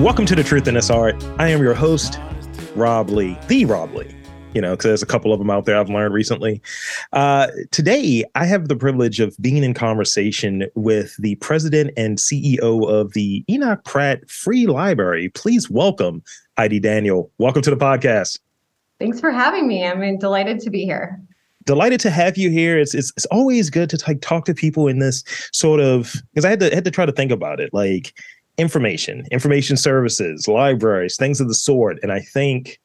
welcome to the Truth in Art. I am your host, Rob Lee, the Rob Lee. You know, because there's a couple of them out there I've learned recently. Uh, today, I have the privilege of being in conversation with the president and CEO of the Enoch Pratt Free Library. Please welcome Heidi Daniel. Welcome to the podcast. Thanks for having me. I'm delighted to be here delighted to have you here. It's it's, it's always good to like talk to people in this sort of because I had to had to try to think about it like information, information services, libraries, things of the sort. And I think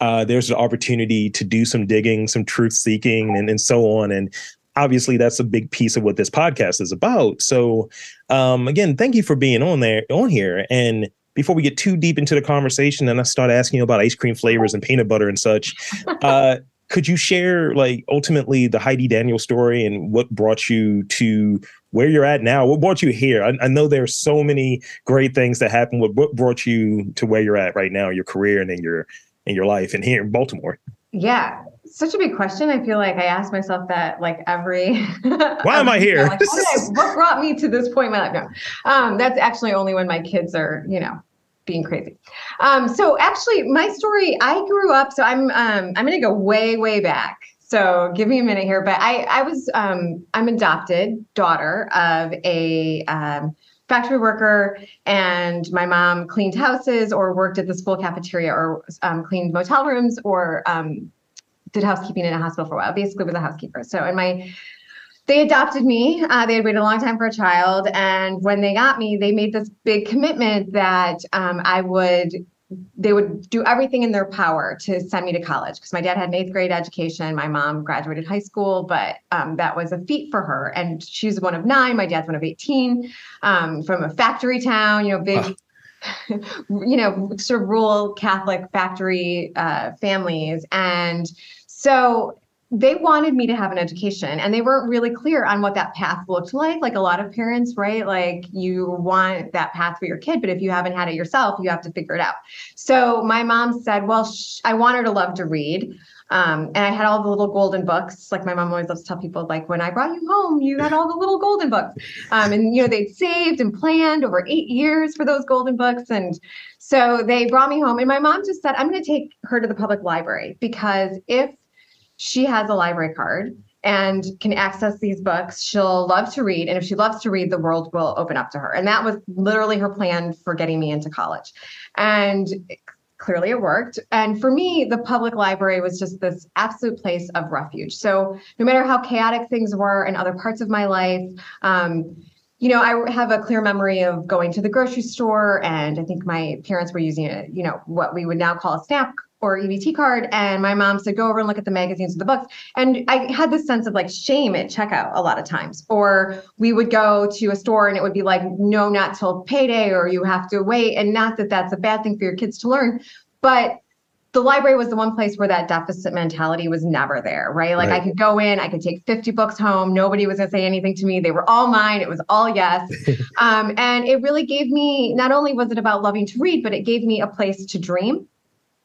uh, there's an opportunity to do some digging, some truth seeking, and, and so on. And obviously, that's a big piece of what this podcast is about. So, um, again, thank you for being on there, on here. And before we get too deep into the conversation and I start asking you about ice cream flavors and peanut butter and such, uh, could you share like ultimately the Heidi Daniel story and what brought you to where you're at now? What brought you here? I, I know there's so many great things that happened. What, what brought you to where you're at right now, your career and in your in your life and here in Baltimore? Yeah, such a big question. I feel like I ask myself that like every. Why am I here? Like, I, what brought me to this point in my life? No, um, that's actually only when my kids are, you know, being crazy. Um, so actually, my story, I grew up. So I'm um, I'm going to go way way back. So give me a minute here. But I I was um, I'm adopted daughter of a um, factory worker, and my mom cleaned houses or worked at the school cafeteria or um, cleaned motel rooms or um, did housekeeping in a hospital for a while. Basically, was a housekeeper. So and my they adopted me. Uh, they had waited a long time for a child. And when they got me, they made this big commitment that um, I would, they would do everything in their power to send me to college because my dad had an eighth grade education. My mom graduated high school, but um, that was a feat for her. And she's one of nine. My dad's one of 18 um, from a factory town, you know, big. you know, sort of rural Catholic factory uh, families. And so they wanted me to have an education and they weren't really clear on what that path looked like like a lot of parents right like you want that path for your kid but if you haven't had it yourself you have to figure it out so my mom said well sh- i want her to love to read um, and I had all the little golden books. Like my mom always loves to tell people, like when I brought you home, you had all the little golden books. Um, and you know they'd saved and planned over eight years for those golden books, and so they brought me home. And my mom just said, "I'm going to take her to the public library because if she has a library card and can access these books. She'll love to read. And if she loves to read, the world will open up to her. And that was literally her plan for getting me into college. And clearly it worked. And for me, the public library was just this absolute place of refuge. So no matter how chaotic things were in other parts of my life, um, you know, I have a clear memory of going to the grocery store, and I think my parents were using a, you know, what we would now call a SNAP or EBT card. And my mom said, go over and look at the magazines or the books. And I had this sense of like shame at checkout a lot of times. Or we would go to a store and it would be like, no, not till payday, or you have to wait. And not that that's a bad thing for your kids to learn, but the library was the one place where that deficit mentality was never there, right? Like right. I could go in, I could take 50 books home. Nobody was going to say anything to me. They were all mine. It was all yes. um, and it really gave me, not only was it about loving to read, but it gave me a place to dream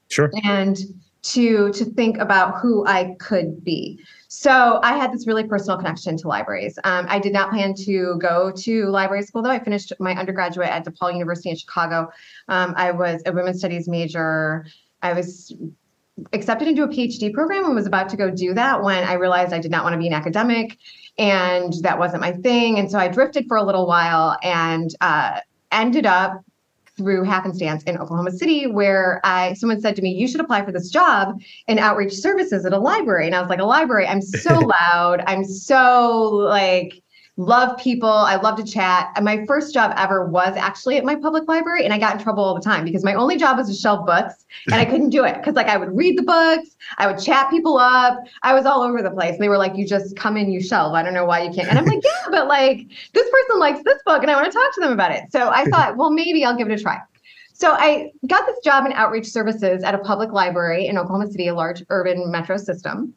Sure. And to to think about who I could be. So I had this really personal connection to libraries. Um, I did not plan to go to library school though. I finished my undergraduate at DePaul University in Chicago. Um, I was a women's studies major. I was accepted into a PhD program and was about to go do that when I realized I did not want to be an academic and that wasn't my thing. And so I drifted for a little while and uh, ended up through happenstance in Oklahoma City where I someone said to me, "You should apply for this job in outreach services at a library." And I was like, "A library? I'm so loud. I'm so like love people. I love to chat. And my first job ever was actually at my public library. And I got in trouble all the time because my only job was to shelve books and I couldn't do it because like I would read the books, I would chat people up. I was all over the place. And they were like, you just come in, you shelve. I don't know why you can't. And I'm like, yeah, but like this person likes this book and I want to talk to them about it. So I thought, well, maybe I'll give it a try. So I got this job in outreach services at a public library in Oklahoma City, a large urban metro system,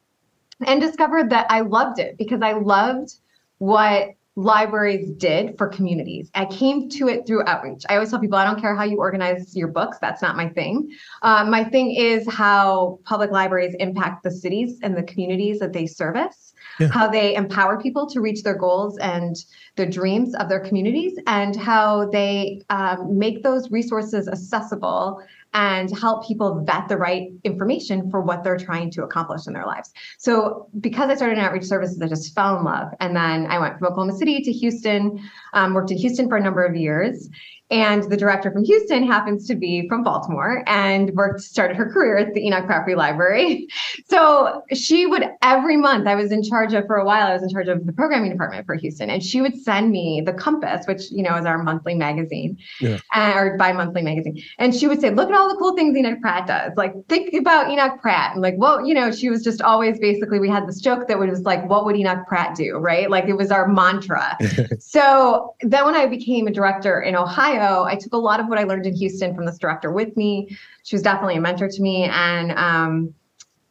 and discovered that I loved it because I loved what libraries did for communities. I came to it through outreach. I always tell people I don't care how you organize your books, that's not my thing. Uh, my thing is how public libraries impact the cities and the communities that they service. Yeah. How they empower people to reach their goals and the dreams of their communities, and how they um, make those resources accessible and help people vet the right information for what they're trying to accomplish in their lives. So, because I started in outreach services, I just fell in love. And then I went from Oklahoma City to Houston, um, worked in Houston for a number of years. And the director from Houston happens to be from Baltimore and worked, started her career at the Enoch Pratt Free Library. So she would every month, I was in charge of for a while, I was in charge of the programming department for Houston. And she would send me the Compass, which, you know, is our monthly magazine yeah. uh, or bi monthly magazine. And she would say, look at all the cool things Enoch Pratt does. Like, think about Enoch Pratt. And like, well, you know, she was just always basically, we had this joke that was like, what would Enoch Pratt do? Right. Like, it was our mantra. so then when I became a director in Ohio, Ohio, I took a lot of what I learned in Houston from this director with me. She was definitely a mentor to me. And um,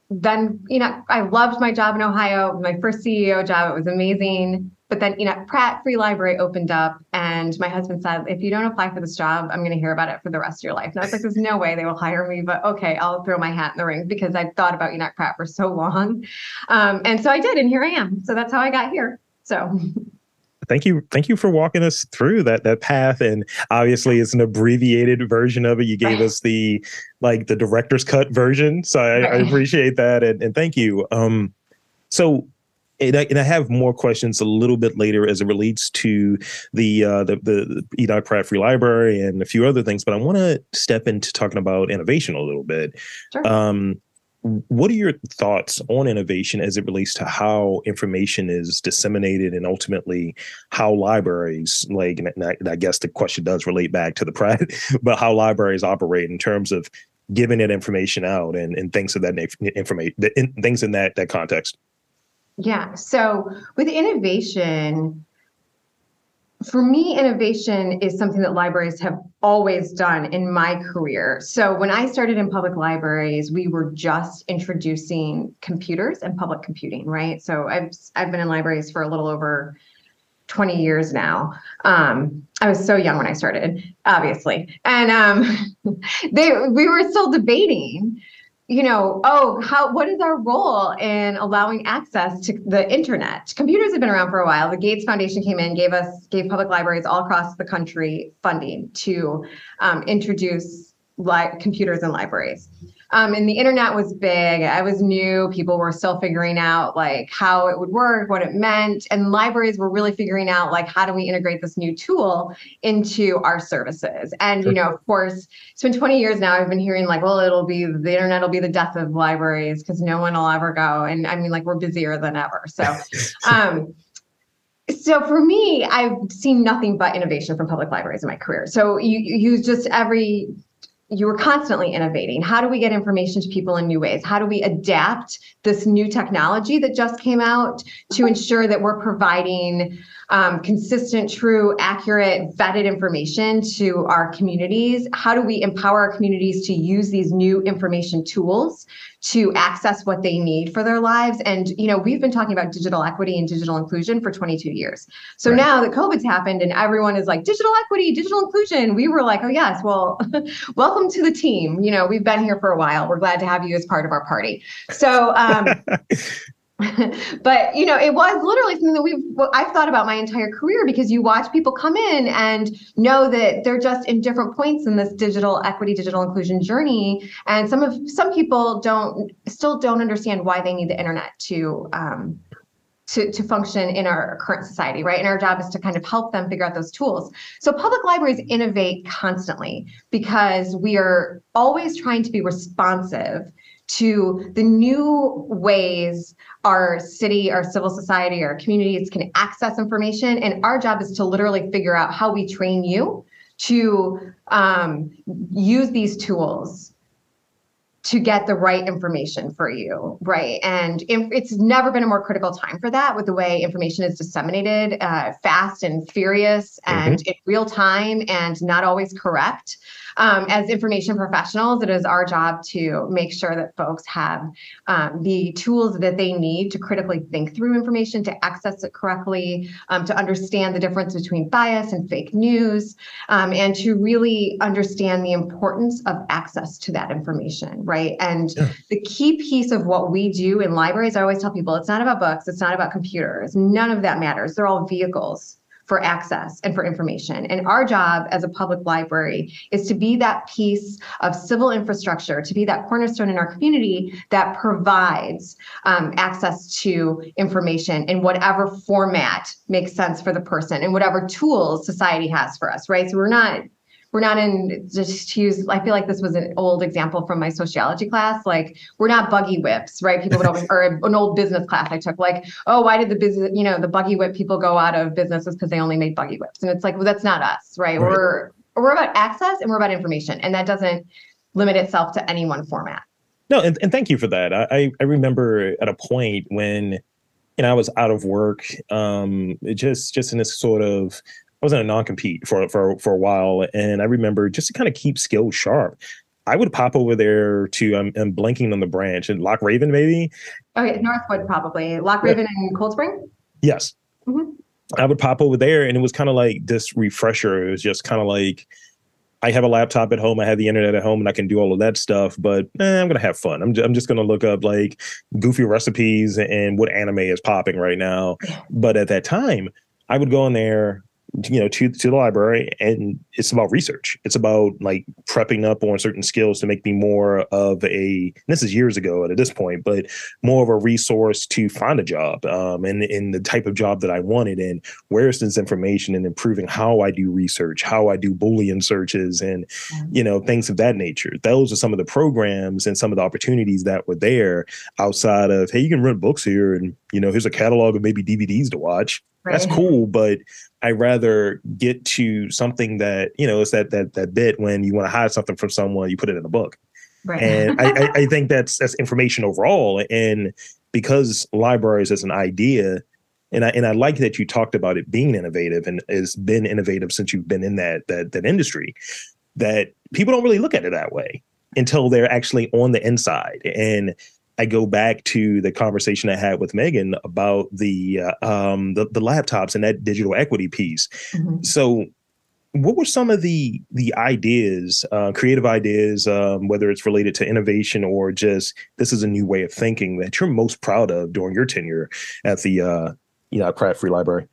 then, you know, I loved my job in Ohio, my first CEO job. It was amazing. But then, you know, Pratt Free Library opened up, and my husband said, if you don't apply for this job, I'm going to hear about it for the rest of your life. And I was like, there's no way they will hire me, but okay, I'll throw my hat in the ring because I've thought about Enoch Pratt for so long. Um, and so I did, and here I am. So that's how I got here. So thank you thank you for walking us through that that path and obviously it's an abbreviated version of it you gave us the like the director's cut version so i, I appreciate that and, and thank you um so and I, and I, have more questions a little bit later as it relates to the uh, the, the Enoch Pratt Free Library and a few other things, but I want to step into talking about innovation a little bit. Sure. Um, what are your thoughts on innovation as it relates to how information is disseminated and ultimately how libraries like and I, guess the question does relate back to the Pratt but how libraries operate in terms of giving it information out and, and things of that information things in that that context? Yeah so with innovation for me, innovation is something that libraries have always done in my career. So when I started in public libraries, we were just introducing computers and public computing, right? So I've I've been in libraries for a little over 20 years now. Um, I was so young when I started, obviously, and um, they we were still debating you know, oh, how what is our role in allowing access to the internet? Computers have been around for a while. The Gates Foundation came in, gave us gave public libraries all across the country funding to um, introduce computers in libraries. Um, and the internet was big. I was new. People were still figuring out like how it would work, what it meant, and libraries were really figuring out like how do we integrate this new tool into our services. And you know, of course, it's been 20 years now. I've been hearing like, well, it'll be the internet will be the death of libraries because no one will ever go. And I mean, like we're busier than ever. So. um, so for me, I've seen nothing but innovation from public libraries in my career. So you you just every you were constantly innovating. How do we get information to people in new ways? How do we adapt this new technology that just came out to ensure that we're providing um, consistent, true, accurate, vetted information to our communities? How do we empower our communities to use these new information tools to access what they need for their lives? And, you know, we've been talking about digital equity and digital inclusion for 22 years. So right. now that COVID's happened and everyone is like, digital equity, digital inclusion, we were like, oh, yes, well, welcome to the team. You know, we've been here for a while. We're glad to have you as part of our party. So, um, but you know, it was literally something that we've I've thought about my entire career because you watch people come in and know that they're just in different points in this digital equity, digital inclusion journey, and some of some people don't still don't understand why they need the internet to um, to, to function in our current society, right? And our job is to kind of help them figure out those tools. So public libraries innovate constantly because we are always trying to be responsive to the new ways our city, our civil society, our communities can access information. And our job is to literally figure out how we train you to um, use these tools to get the right information for you, right? And it's never been a more critical time for that with the way information is disseminated uh, fast and furious and mm-hmm. in real time and not always correct. Um, as information professionals, it is our job to make sure that folks have um, the tools that they need to critically think through information, to access it correctly, um, to understand the difference between bias and fake news, um, and to really understand the importance of access to that information, right? And yeah. the key piece of what we do in libraries, I always tell people, it's not about books, it's not about computers, none of that matters. They're all vehicles for access and for information. And our job as a public library is to be that piece of civil infrastructure, to be that cornerstone in our community that provides um, access to information in whatever format makes sense for the person and whatever tools society has for us, right? So we're not we're not in just to use i feel like this was an old example from my sociology class like we're not buggy whips right? People would always or an old business class i took like oh why did the business you know the buggy whip people go out of businesses because they only made buggy whips? And it's like well that's not us right, right. we're we're about access and we're about information and that doesn't limit itself to any one format. No and, and thank you for that. I i remember at a point when you know i was out of work um just just in this sort of was in a non-compete for for for a while, and I remember just to kind of keep skills sharp. I would pop over there to I'm, I'm blanking on the branch and Loch Raven maybe. Okay, Northwood probably Loch Raven yeah. and Cold Spring. Yes. Mm-hmm. I would pop over there, and it was kind of like this refresher. It was just kind of like I have a laptop at home, I have the internet at home, and I can do all of that stuff. But eh, I'm gonna have fun. I'm, j- I'm just gonna look up like goofy recipes and what anime is popping right now. But at that time, I would go in there you know to to the library and it's about research. It's about like prepping up on certain skills to make me more of a this is years ago at this point but more of a resource to find a job um, and in the type of job that i wanted and where's this information and improving how i do research how i do boolean searches and you know things of that nature. Those are some of the programs and some of the opportunities that were there outside of hey you can rent books here and you know here's a catalog of maybe dvds to watch. Right. That's cool, but I rather get to something that you know it's that that that bit when you want to hide something from someone, you put it in a book. Right. And I, I, I think that's that's information overall. And because libraries as an idea, and I and I like that you talked about it being innovative and has been innovative since you've been in that that that industry. That people don't really look at it that way until they're actually on the inside. And I go back to the conversation I had with Megan about the uh, um, the, the, laptops and that digital equity piece. Mm-hmm. So, what were some of the the ideas, uh, creative ideas, um, whether it's related to innovation or just this is a new way of thinking that you're most proud of during your tenure at the uh, you know Pratt Free Library?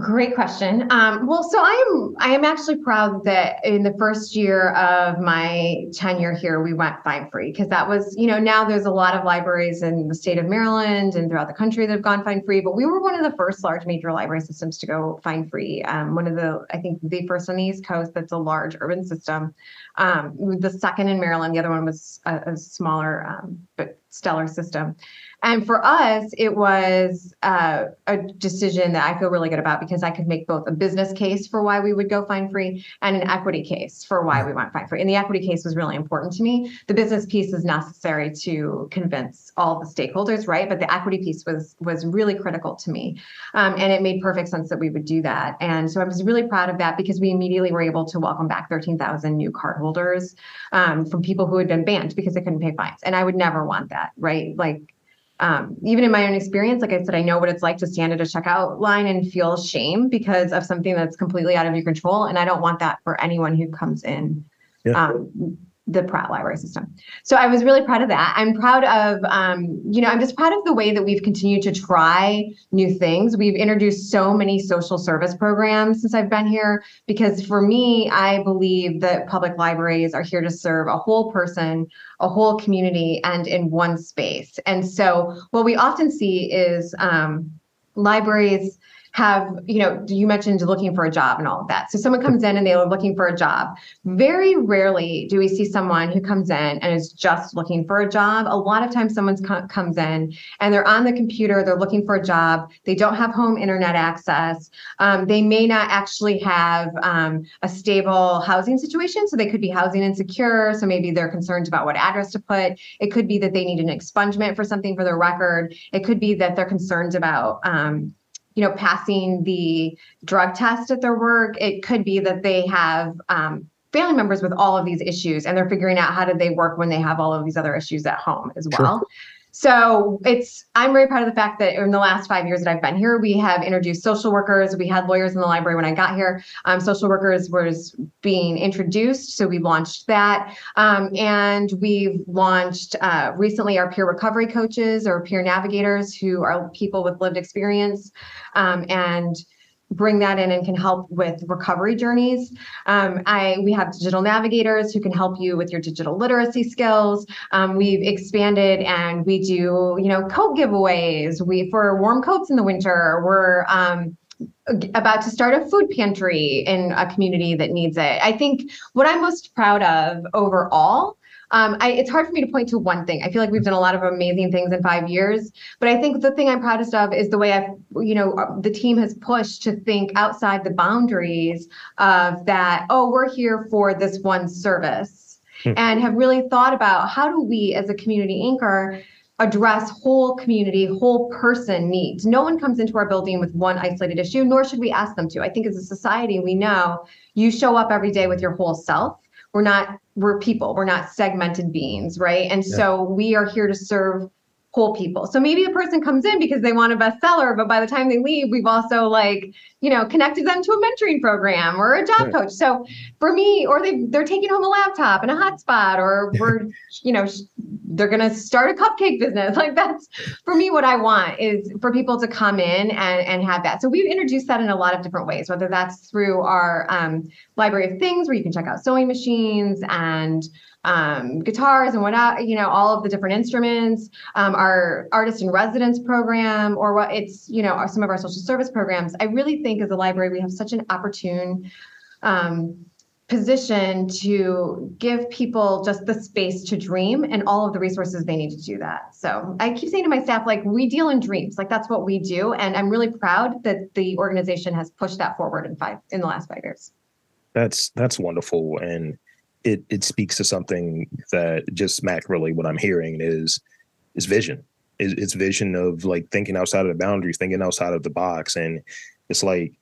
Great question. Um, well, so I am I am actually proud that in the first year of my tenure here, we went fine free because that was, you know, now there's a lot of libraries in the state of Maryland and throughout the country that have gone fine free, but we were one of the first large major library systems to go fine free. Um, one of the, I think, the first on the East Coast that's a large urban system. Um, the second in Maryland, the other one was a, a smaller um, but stellar system. And for us, it was uh, a decision that I feel really good about because I could make both a business case for why we would go fine free and an equity case for why we went fine free. And the equity case was really important to me. The business piece is necessary to convince all the stakeholders, right? But the equity piece was was really critical to me, um, and it made perfect sense that we would do that. And so I was really proud of that because we immediately were able to welcome back 13,000 new cardholders um, from people who had been banned because they couldn't pay fines. And I would never want that, right? Like um, even in my own experience, like I said, I know what it's like to stand at a checkout line and feel shame because of something that's completely out of your control. And I don't want that for anyone who comes in yeah. um, the Pratt library system. So I was really proud of that. I'm proud of, um, you know, I'm just proud of the way that we've continued to try new things. We've introduced so many social service programs since I've been here because for me, I believe that public libraries are here to serve a whole person, a whole community, and in one space. And so what we often see is um, libraries have, you know, you mentioned looking for a job and all of that. So someone comes in and they're looking for a job. Very rarely do we see someone who comes in and is just looking for a job. A lot of times someone co- comes in and they're on the computer, they're looking for a job. They don't have home internet access. Um, they may not actually have um, a stable housing situation. So they could be housing insecure. So maybe they're concerned about what address to put. It could be that they need an expungement for something for their record. It could be that they're concerned about, um, you know, passing the drug test at their work. It could be that they have um, family members with all of these issues and they're figuring out how do they work when they have all of these other issues at home as well. Sure. So it's I'm very proud of the fact that in the last five years that I've been here, we have introduced social workers. We had lawyers in the library when I got here. Um, social workers was being introduced, so we launched that, um, and we've launched uh, recently our peer recovery coaches or peer navigators, who are people with lived experience, um, and bring that in and can help with recovery journeys. Um, I we have digital navigators who can help you with your digital literacy skills. Um, we've expanded and we do you know coat giveaways. We for warm coats in the winter. We're um, about to start a food pantry in a community that needs it. I think what I'm most proud of overall um, I, it's hard for me to point to one thing. I feel like we've done a lot of amazing things in five years, but I think the thing I'm proudest of is the way I've, you know, uh, the team has pushed to think outside the boundaries of that. Oh, we're here for this one service, hmm. and have really thought about how do we, as a community anchor, address whole community, whole person needs. No one comes into our building with one isolated issue, nor should we ask them to. I think as a society, we know you show up every day with your whole self we're not we're people we're not segmented beings right and yeah. so we are here to serve whole people. So maybe a person comes in because they want a bestseller, but by the time they leave, we've also like, you know, connected them to a mentoring program or a job right. coach. So for me, or they they're taking home a laptop and a hotspot, or we're, you know, they're gonna start a cupcake business. Like that's for me, what I want is for people to come in and, and have that. So we've introduced that in a lot of different ways, whether that's through our um, library of things where you can check out sewing machines and um, guitars and what you know all of the different instruments um, our artist in residence program or what it's you know some of our social service programs. I really think as a library we have such an opportune um, position to give people just the space to dream and all of the resources they need to do that. So i keep saying to my staff like we deal in dreams. Like that's what we do. And i'm really proud that the organization has pushed that forward in five in the last five years. That's that's wonderful. And it it speaks to something that just macroly what I'm hearing is is vision. Is it's vision of like thinking outside of the boundaries, thinking outside of the box. And it's like,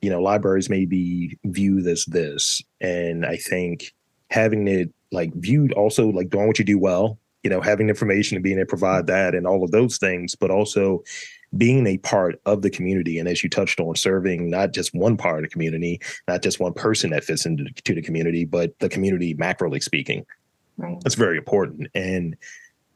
you know, libraries may be viewed as this. And I think having it like viewed also like doing what you do well, you know, having information and being able to provide that and all of those things, but also being a part of the community and as you touched on serving not just one part of the community not just one person that fits into the community but the community macroly speaking right that's very important and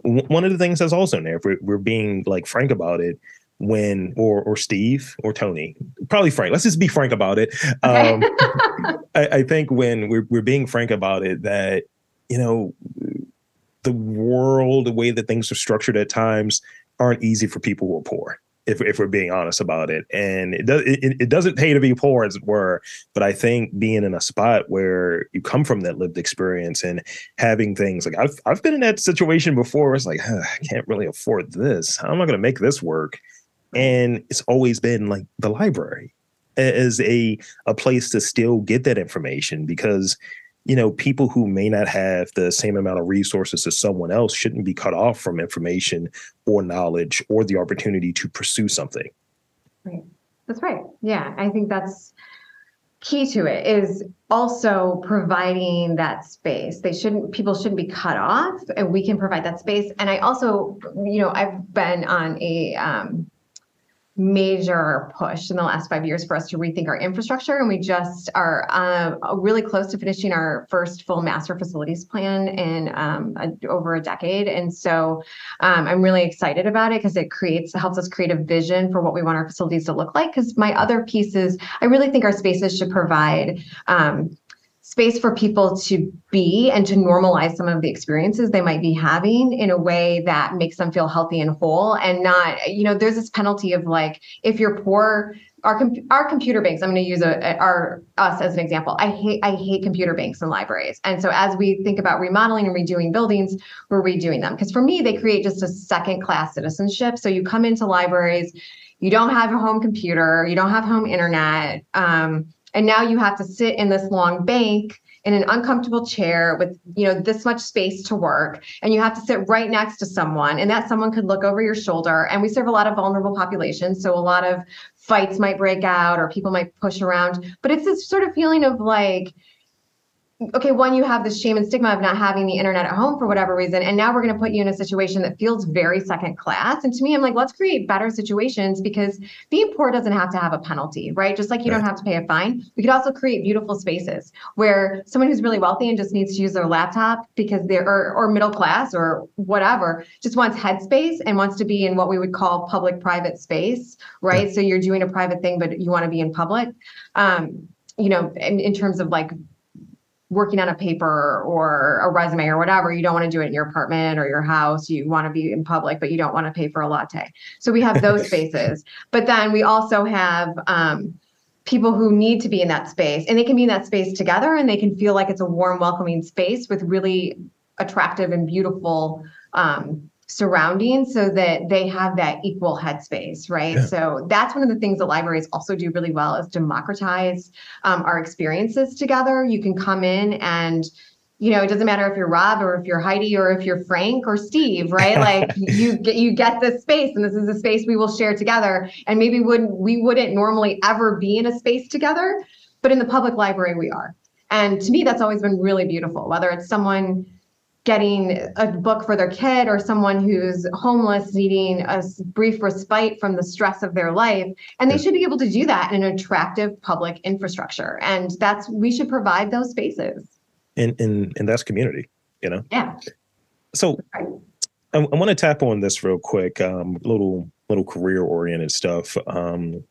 w- one of the things that's also in there if we're, we're being like frank about it when or or Steve or Tony, probably Frank. Let's just be frank about it. Um, I, I, think when we're we're being frank about it, that you know the world, the way that things are structured at times, aren't easy for people who are poor. If, if we're being honest about it, and it does it, it doesn't pay to be poor as it were, but I think being in a spot where you come from that lived experience and having things like I've I've been in that situation before. It's like huh, I can't really afford this. How am I going to make this work? And it's always been like the library as a a place to still get that information because you know, people who may not have the same amount of resources as someone else shouldn't be cut off from information or knowledge or the opportunity to pursue something. Right. That's right. Yeah. I think that's key to it is also providing that space. They shouldn't people shouldn't be cut off and we can provide that space. And I also, you know, I've been on a um major push in the last five years for us to rethink our infrastructure. And we just are uh, really close to finishing our first full master facilities plan in um, a, over a decade. And so um, I'm really excited about it because it creates, helps us create a vision for what we want our facilities to look like. Because my other pieces, I really think our spaces should provide um, space for people to be and to normalize some of the experiences they might be having in a way that makes them feel healthy and whole and not you know there's this penalty of like if you're poor our com- our computer banks i'm going to use a, a, our us as an example. I hate i hate computer banks and libraries. And so as we think about remodeling and redoing buildings we're redoing them. Because for me they create just a second class citizenship. So you come into libraries you don't have a home computer you don't have home internet um, and now you have to sit in this long bank in an uncomfortable chair with you know this much space to work. And you have to sit right next to someone and that someone could look over your shoulder. And we serve a lot of vulnerable populations so a lot of fights might break out or people might push around. But it's this sort of feeling of like okay, one, you have the shame and stigma of not having the internet at home for whatever reason. And now we're going to put you in a situation that feels very second class. And to me, I'm like, let's create better situations because being poor doesn't have to have a penalty, right? Just like you right. don't have to pay a fine. We could also create beautiful spaces where someone who's really wealthy and just needs to use their laptop because they're, or, or middle class or whatever, just wants headspace and wants to be in what we would call public private space, right? Yeah. So you're doing a private thing, but you want to be in public. Um, you know, in, in terms of like working on a paper or a resume or whatever, you don't want to do it in your apartment or your house. You want to be in public, but you don't want to pay for a latte. So we have those spaces. But then we also have um, people who need to be in that space and they can be in that space together and they can feel like it's a warm, welcoming space with really attractive and beautiful um, surroundings so that they have that equal headspace right? Yeah. so that's one of the things that libraries also do really well is democratize um, our experiences together. You can come in and you know it doesn't matter if you're rob or if you're heidi or if you're frank or steve right? Like you get you get this space and this is a space we will share together. And maybe would we wouldn't normally ever be in a space together but in the public library we are. And to me that's always been really beautiful whether it's someone getting a book for their kid or someone who's homeless needing a brief respite from the stress of their life. And they should be able to do that in an attractive public infrastructure. And that's we should provide those spaces. And in and that's community you know? Yeah. So I, I want to tap on this real quick um little little career oriented stuff. Um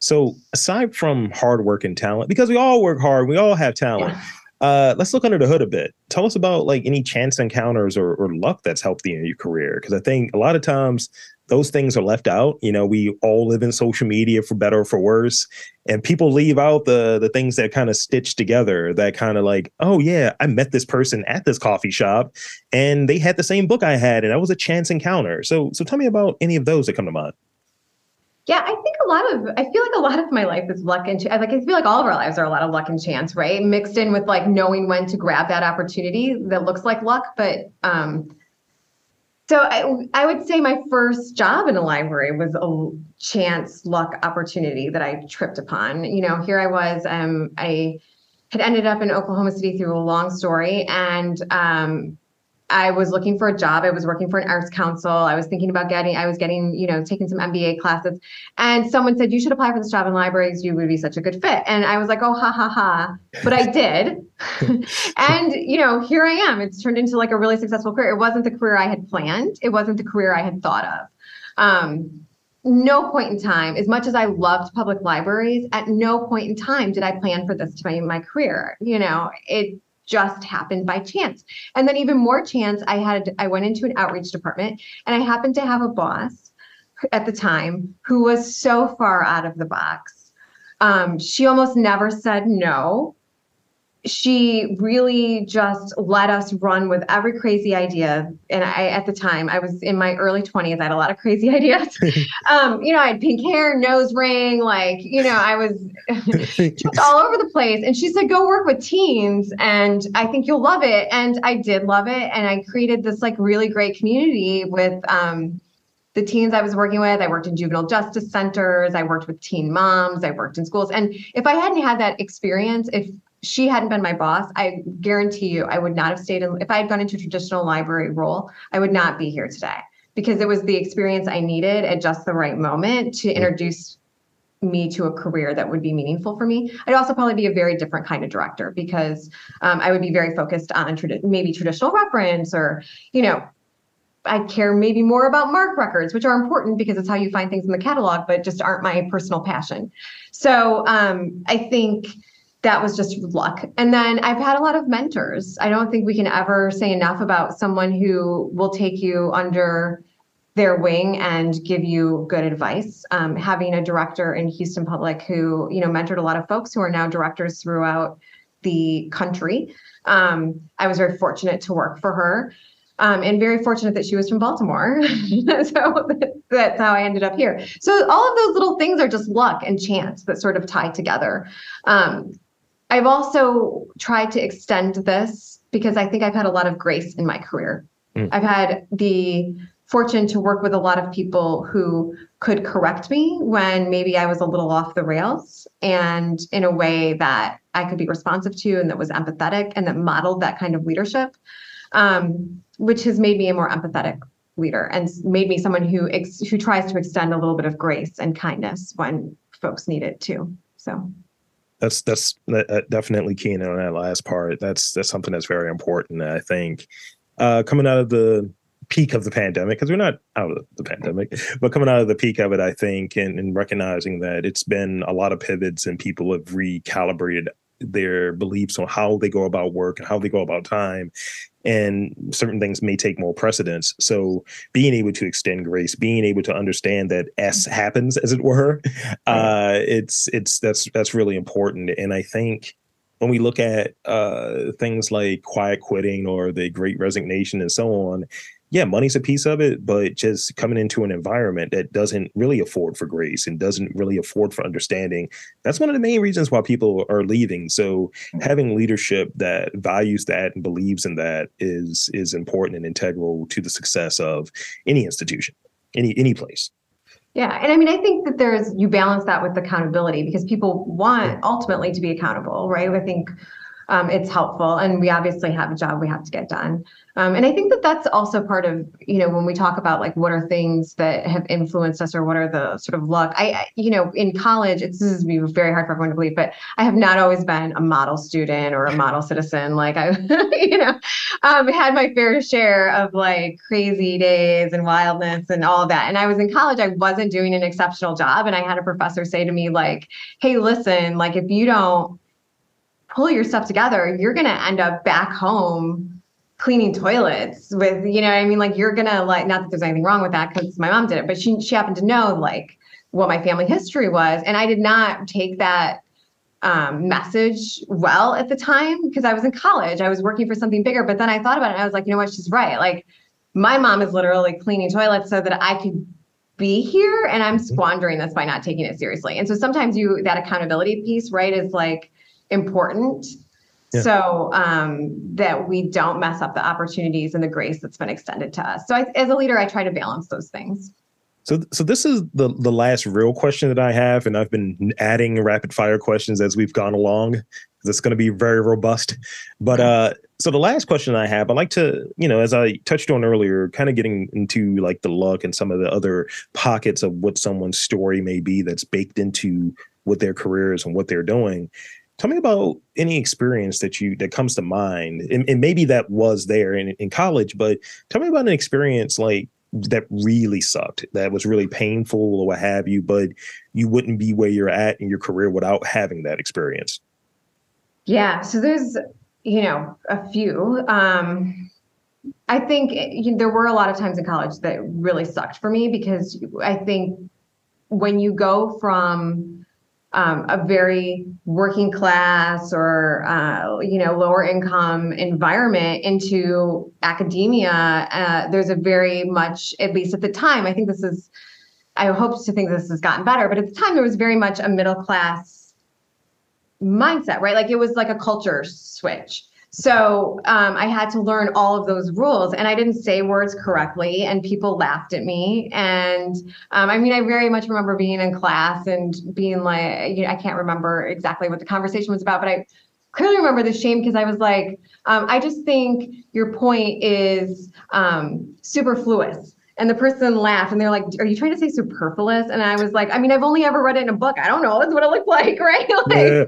so aside from hard work and talent because we all work hard we all have talent. Yeah uh, let's look under the hood a bit. Tell us about like any chance encounters or, or luck that's helped you in your career. Because I think a lot of times those things are left out. You know, we all live in social media for better or for worse, and people leave out the the things that kind of stitch together. That kind of like, oh yeah, I met this person at this coffee shop, and they had the same book I had, and that was a chance encounter. So, so tell me about any of those that come to mind. Yeah, I think a lot of I feel like a lot of my life is luck and chance. like I feel like all of our lives are a lot of luck and chance, right? Mixed in with like knowing when to grab that opportunity that looks like luck, but um so I I would say my first job in a library was a chance luck opportunity that I tripped upon. You know, here I was um I had ended up in Oklahoma City through a long story and um I was looking for a job. I was working for an arts council. I was thinking about getting, I was getting, you know, taking some MBA classes. And someone said, you should apply for this job in libraries. You would be such a good fit. And I was like, oh, ha, ha, ha. But I did. and, you know, here I am. It's turned into like a really successful career. It wasn't the career I had planned, it wasn't the career I had thought of. Um, no point in time, as much as I loved public libraries, at no point in time did I plan for this to be my career. You know, it just happened by chance. And then even more chance, I had I went into an outreach department and I happened to have a boss at the time who was so far out of the box. Um, she almost never said no she really just let us run with every crazy idea. And I, at the time, I was in my early 20s. I had a lot of crazy ideas. um, you know, I had pink hair, nose ring, like, you know, I was just all over the place. And she said, go work with teens and I think you'll love it. And I did love it. And I created this like really great community with, um, the teens I was working with. I worked in juvenile justice centers. I worked with teen moms. I worked in schools. And if I hadn't had that experience, if she hadn't been my boss, I guarantee you I would not have stayed in if I had gone into a traditional library role, I would not be here today because it was the experience I needed at just the right moment to introduce me to a career that would be meaningful for me. I'd also probably be a very different kind of director because um, I would be very focused on trad- maybe traditional reference or, you know, I care maybe more about MARC records, which are important because it's how you find things in the catalog, but just aren't my personal passion. So um, I think that was just luck. And then I've had a lot of mentors. I don't think we can ever say enough about someone who will take you under their wing and give you good advice. Um, having a director in Houston Public who, you know, mentored a lot of folks who are now directors throughout the country. Um, I was very fortunate to work for her. Um, and very fortunate that she was from Baltimore. so that's how I ended up here. So all of those little things are just luck and chance that sort of tie together. Um, I've also tried to extend this because I think I've had a lot of grace in my career. Mm. I've had the fortune to work with a lot of people who could correct me when maybe I was a little off the rails and in a way that I could be responsive to and that was empathetic and that modeled that kind of leadership, um, which has made me a more empathetic leader and made me someone who ex- who tries to extend a little bit of grace and kindness when folks need it too. So that's that's definitely keen on that last part. That's that's something that's very important. I think uh, coming out of the peak of the pandemic because we're not out of the pandemic but coming out of the peak of it i think and, and recognizing that it's been a lot of pivots and people have recalibrated their beliefs on how they go about work and how they go about time and certain things may take more precedence. So being able to extend grace being able to understand that s happens as it were uh it's it's that's that's really important. And i think when we look at uh things like quiet quitting or the great resignation and so on yeah, money's a piece of it, but just coming into an environment that doesn't really afford for grace and doesn't really afford for understanding, that's one of the main reasons why people are leaving. So mm-hmm. having leadership that values that and believes in that is is important and integral to the success of any institution, any any place. Yeah, and I mean, I think that there's you balance that with accountability because people want ultimately to be accountable, right? I think um, it's helpful, and we obviously have a job we have to get done. Um, and I think that that's also part of, you know, when we talk about like what are things that have influenced us or what are the sort of luck. I, you know, in college, it's this is very hard for everyone to believe, but I have not always been a model student or a model citizen. Like I, you know, um, had my fair share of like crazy days and wildness and all that. And I was in college, I wasn't doing an exceptional job. And I had a professor say to me, like, hey, listen, like if you don't pull your stuff together, you're going to end up back home cleaning toilets with you know i mean? Like you're gonna like not that there's anything wrong with that because my mom did it but she she happened to know like what my family history was and i did not take that um, message well at the time because i was in college i was working for something bigger but then i thought about it and i was like you know what? She's right. Like my mom is literally cleaning toilets so that i could be here and i'm mm-hmm. squandering this by not taking it seriously and so sometimes you that accountability piece right is like important yeah. so um, that we don't mess up the opportunities and the grace that's been extended to us. So I, as a leader, I try to balance those things. So, so this is the the last real question that I have, and I've been adding rapid fire questions as we've gone along because it's going to be very robust. But uh, so the last question I have, I like to, you know, as I touched on earlier, kind of getting into like the luck and some of the other pockets of what someone's story may be that's baked into what their career is and what they're doing. Tell me about any experience that you that comes to mind, and, and maybe that was there in, in college, but tell me about an experience like that really sucked, that was really painful or what have you, but you wouldn't be where you're at in your career without having that experience. Yeah, so there's you know a few. Um, I think you know, there were a lot of times in college that really sucked for me because I think when you go from um, a very working class or uh, you know lower income environment into academia uh, there's a very much at least at the time i think this is i hope to think this has gotten better but at the time there was very much a middle class mindset right? Like it was like a culture switch so um, I had to learn all of those rules, and I didn't say words correctly, and people laughed at me. And um, I mean, I very much remember being in class and being like, you know, I can't remember exactly what the conversation was about, but I clearly remember the shame because I was like, um, I just think your point is um, superfluous and the person laughed and they're like, Are you trying to say superfluous? And I was like, I mean, I've only ever read it in a book. I don't know. That's what it looked like, right? like, yeah.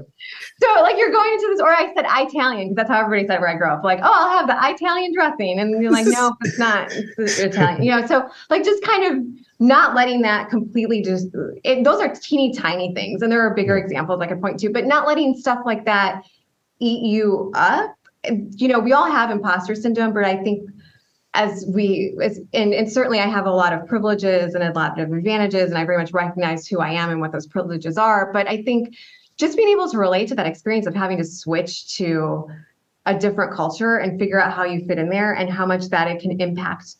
So, like, you're going into this, or I said Italian because that's how everybody said where I grew up. Like, oh, I'll have the Italian dressing. And you're like, No, it's not. It's Italian. You know, so like just kind of not letting that completely just, it, those are teeny tiny things. And there are bigger examples I could point to, but not letting stuff like that eat you up. You know, we all have imposter syndrome, but I think as we as, and, and certainly i have a lot of privileges and a lot of advantages and i very much recognize who i am and what those privileges are. But i think just being able to relate to that experience of having to switch to a different culture and figure out how you fit in there and how much that it can impact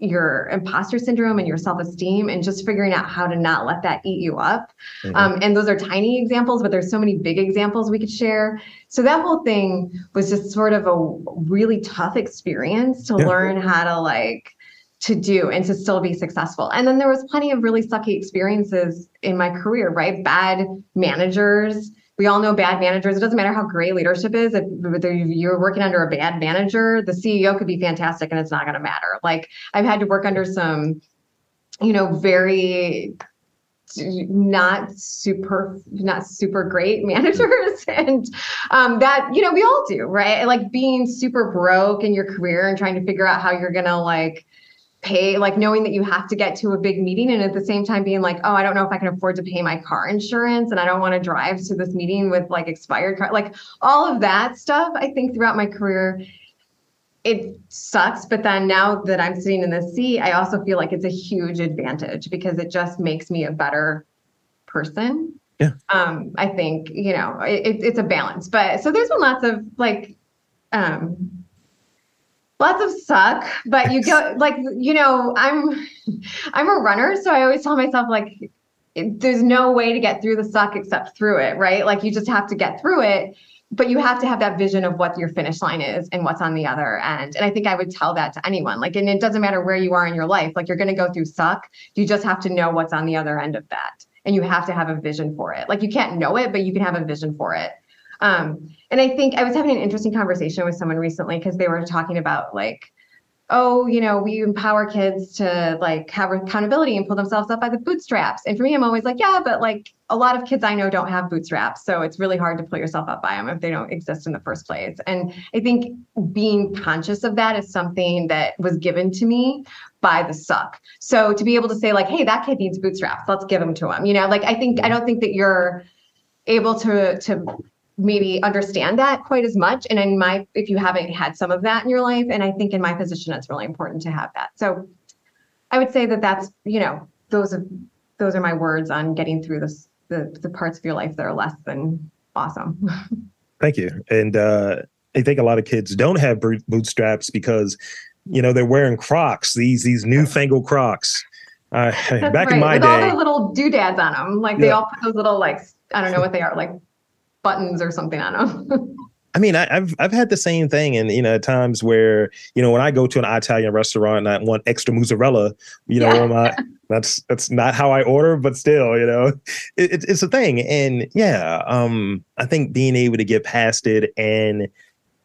your imposter syndrome and your self-esteem and just figuring out how to not let that eat you up mm-hmm. um, and those are tiny examples but there's so many big examples we could share so that whole thing was just sort of a really tough experience to yeah. learn how to like to do and to still be successful and then there was plenty of really sucky experiences in my career right bad managers we all know bad managers. It doesn't matter how great leadership is. If you're working under a bad manager, the CEO could be fantastic and it's not going to matter. Like I've had to work under some, you know, very not super not super great managers and um, that you know we all do right like being super broke in your career and trying to figure out how you're gonna like pay like knowing that you have to get to a big meeting and at the same time being like oh i don't know if i can afford to pay my car insurance and i don't want to drive to this meeting with like expired car like all of that stuff i think throughout my career it sucks but then now that i'm sitting in the seat i also feel like it's a huge advantage because it just makes me a better person. Yeah. Um i think you know it, it's a balance but so there's been lots of like um lots of suck but you go like you know i'm i'm a runner so i always tell myself like there's no way to get through the suck except through it right? Like you just have to get through it but you have to have that vision of what your finish line is and what's on the other end and i think i would tell that to anyone like and it doesn't matter where you are in your life like you're going to go through suck you just have to know what's on the other end of that and you have to have a vision for it like you can't know it but you can have a vision for it um, and I think I was having an interesting conversation with someone recently because they were talking about like, oh, you know, we empower kids to like have accountability and pull themselves up by the bootstraps. And for me, I'm always like, yeah, but like a lot of kids I know don't have bootstraps. So it's really hard to pull yourself up by them if they don't exist in the first place. And I think being conscious of that is something that was given to me by the suck. So to be able to say, like, hey, that kid needs bootstraps, let's give them to him. You know, like I think I don't think that you're able to to maybe understand that quite as much. And in my, if you haven't had some of that in your life, and I think in my position, it's really important to have that. So I would say that that's, you know, those are, those are my words on getting through this, the, the parts of your life that are less than awesome. Thank you. And uh, I think a lot of kids don't have bootstraps because, you know, they're wearing Crocs, these, these newfangled Crocs. Uh, back right. in my With day, all the little doodads on them, like yeah. they all put those little like I don't know what they are, like buttons or something on them. I mean, I, have I've had the same thing, and you know, at times where you know when I go to an Italian restaurant and I want extra mozzarella, you know, yeah. that's that's not how I order, but still, you know, it, it's a thing, and yeah, um, I think being able to get past it, and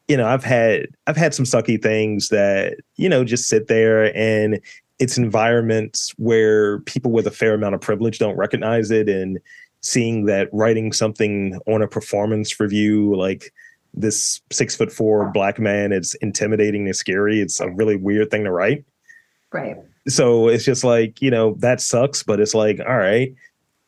you know, I've had I've had some sucky things that you know just sit there, and it's environments where people with a fair amount of privilege don't recognize it, and seeing that writing something on a performance review like this six foot four black man is intimidating and scary it's a really weird thing to write. Right. So it's just like you know that sucks but it's like all right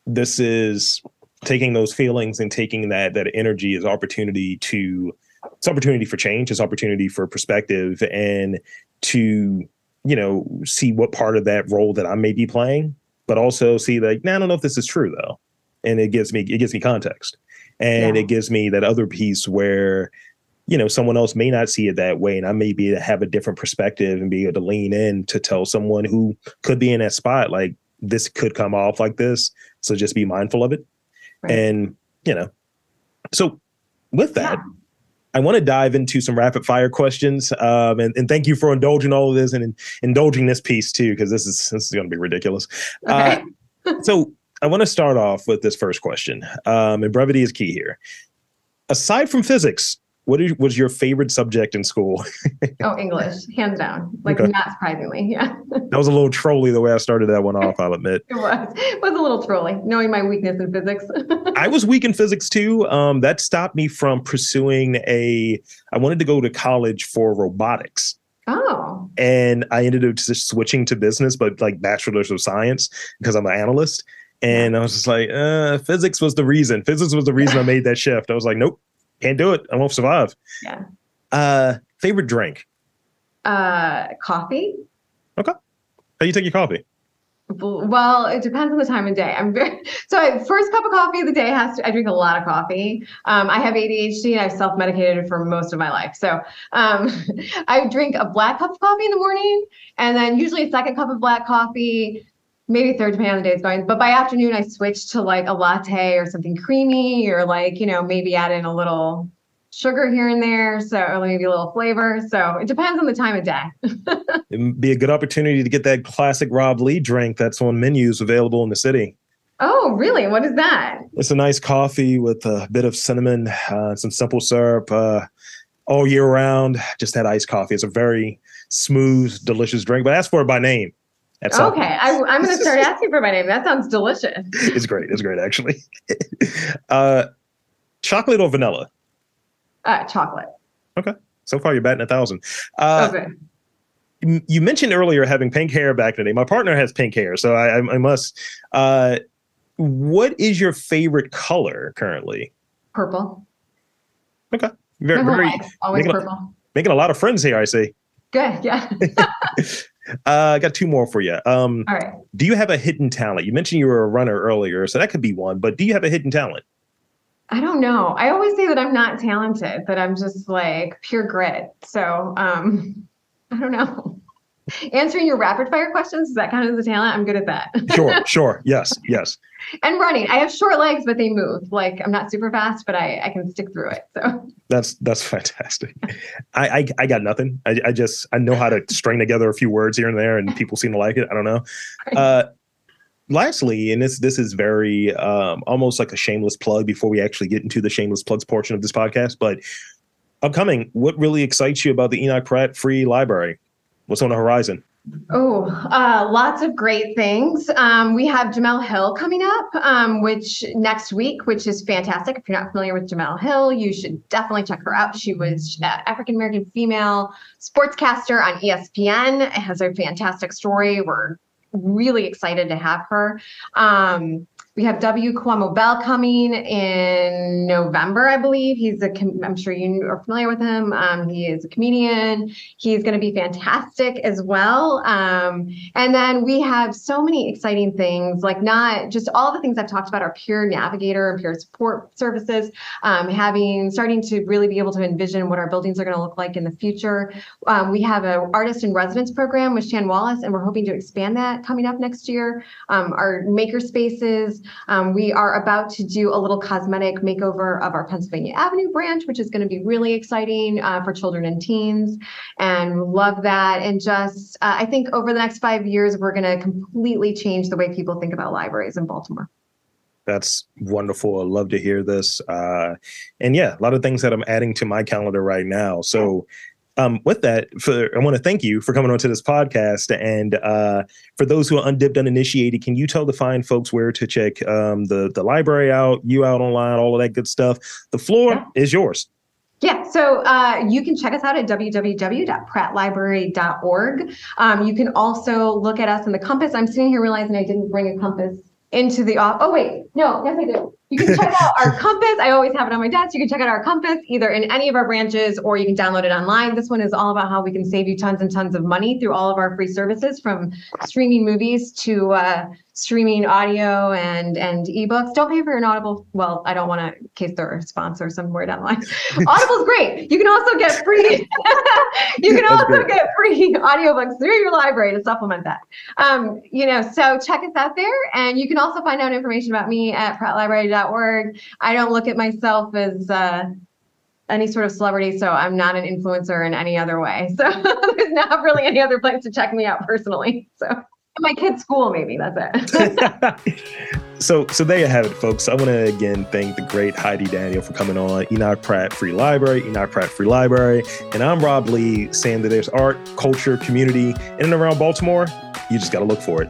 this is taking those feelings and taking that that energy as opportunity to it's opportunity for change it's opportunity for perspective and to you know see what part of that role that i may be playing but also see like nah, i don't know if this is true though and it gives me it gives me context and yeah. it gives me that other piece where you know someone else may not see it that way and i may be to have a different perspective and be able to lean in to tell someone who could be in that spot like this could come off like this so just be mindful of it right. and you know so with that yeah. I want to dive into some rapid fire questions, um, and, and, thank you for indulging all of this and, and indulging this piece too, because this is this is going to be ridiculous. Okay. Uh, so, I want to start off with this first question, um, and brevity is key here. Aside from physics, what is, was your favorite subject in school? oh, English, hands down. Like okay. not surprisingly, yeah. that was a little trolly the way I started that one off. I'll admit. it was. It was a little trolly, knowing my weakness in physics. I was weak in physics too. Um, that stopped me from pursuing a. I wanted to go to college for robotics. Oh. And I ended up just switching to business, but like bachelor's of science because I'm an analyst. And I was just like, uh, physics was the reason. Physics was the reason I made that shift. I was like, nope, can't do it. I won't survive. Yeah. Uh, favorite drink? Uh, coffee. Okay. How do you take your coffee? Well, it depends on the time of day. I'm very so. I, first cup of coffee of the day has to. I drink a lot of coffee. Um, I have ADHD and I've self-medicated for most of my life. So um, I drink a black cup of coffee in the morning, and then usually a second cup of black coffee, maybe third depending on the day is going. But by afternoon, I switch to like a latte or something creamy, or like you know maybe add in a little sugar here and there, so or maybe a little flavor. So it depends on the time of day. It'd be a good opportunity to get that classic Rob Lee drink that's on menus available in the city. Oh, really? What is that? It's a nice coffee with a bit of cinnamon, uh, some simple syrup, uh, all year round. Just that iced coffee. It's a very smooth, delicious drink. But ask for it by name. That's okay, I, am going to start asking for my name. That sounds delicious. It's great. It's great, actually. uh, chocolate or vanilla? Uh, chocolate. Okay. So far, you're batting a thousand. Uh, okay you mentioned earlier having pink hair back in the day. My partner has pink hair, so I, I must. Uh, what is your favorite color currently? Purple. Okay. Very, very always making purple. A, making a lot of friends here, I see. Good. Yeah. uh, I got two more for you. Um, All right. Do you have a hidden talent? You mentioned you were a runner earlier, so that could be one. But do you have a hidden talent? I don't know. I always say that I'm not talented, that I'm just like pure grit. So um, I don't know. Answering your rapid fire questions, is that kind of the talent? I'm good at that. sure, sure. Yes, yes. And running. I have short legs, but they move. Like I'm not super fast, but I, I can stick through it. So that's that's fantastic. I, I, I got nothing. I, I just I know how to string together a few words here and there and people seem to like it. I don't know. Uh lastly, and this this is very um almost like a shameless plug before we actually get into the shameless plugs portion of this podcast, but upcoming, what really excites you about the Enoch Pratt Free Library? What's on the horizon? Oh, uh, lots of great things. Um, we have Jemele Hill coming up, um, which next week, which is fantastic. If you're not familiar with Jemele Hill, you should definitely check her out. She was African American female sportscaster on ESPN. It has a fantastic story. We're really excited to have her. Um, we have W. Kamau Bell coming in November, I believe. He's a, com- I'm sure you are familiar with him. Um, he is a comedian. He's going to be fantastic as well. Um, and then we have so many exciting things, like not just all the things I've talked about our peer navigator and peer support services, um, having, starting to really be able to envision what our buildings are going to look like in the future. Um, we have an artist in residence program with Shan Wallace, and we're hoping to expand that coming up next year. Um, our maker spaces, um, we are about to do a little cosmetic makeover of our Pennsylvania Avenue branch, which is going to be really exciting uh, for children and teens, and love that. And just, uh, I think over the next five years, we're going to completely change the way people think about libraries in Baltimore. That's wonderful. I love to hear this. Uh, and yeah, a lot of things that I'm adding to my calendar right now. So um, with that, for I want to thank you for coming onto this podcast. And uh, for those who are undipped, uninitiated, can you tell the fine folks where to check um, the the library out, you out online, all of that good stuff? The floor yeah. is yours. Yeah, so uh, you can check us out at www.prattlibrary.org. Um, you can also look at us in the compass. I'm sitting here realizing I didn't bring a compass into the off. Oh wait, no, yes I do. You can check out our compass. I always have it on my desk. You can check out our compass either in any of our branches or you can download it online. This one is all about how we can save you tons and tons of money through all of our free services from streaming movies to uh, streaming audio and and ebooks. Don't pay for an Audible. Well, I don't want to in case they're a sponsor somewhere down the line. Audible's great. You can also get free. you can also great. get free audiobooks through your library to supplement that. Um, you know, so check us out there, and you can also find out information about me at prattlibrary.org. I don't look at myself as uh, any sort of celebrity, so I'm not an influencer in any other way. So there's not really any other place to check me out personally. So my kid's school, maybe that's it. so, so there you have it, folks. I want to again thank the great Heidi Daniel for coming on Enoch Pratt Free Library, Enoch Pratt Free Library, and I'm Rob Lee, saying that there's art, culture, community in and around Baltimore. You just got to look for it.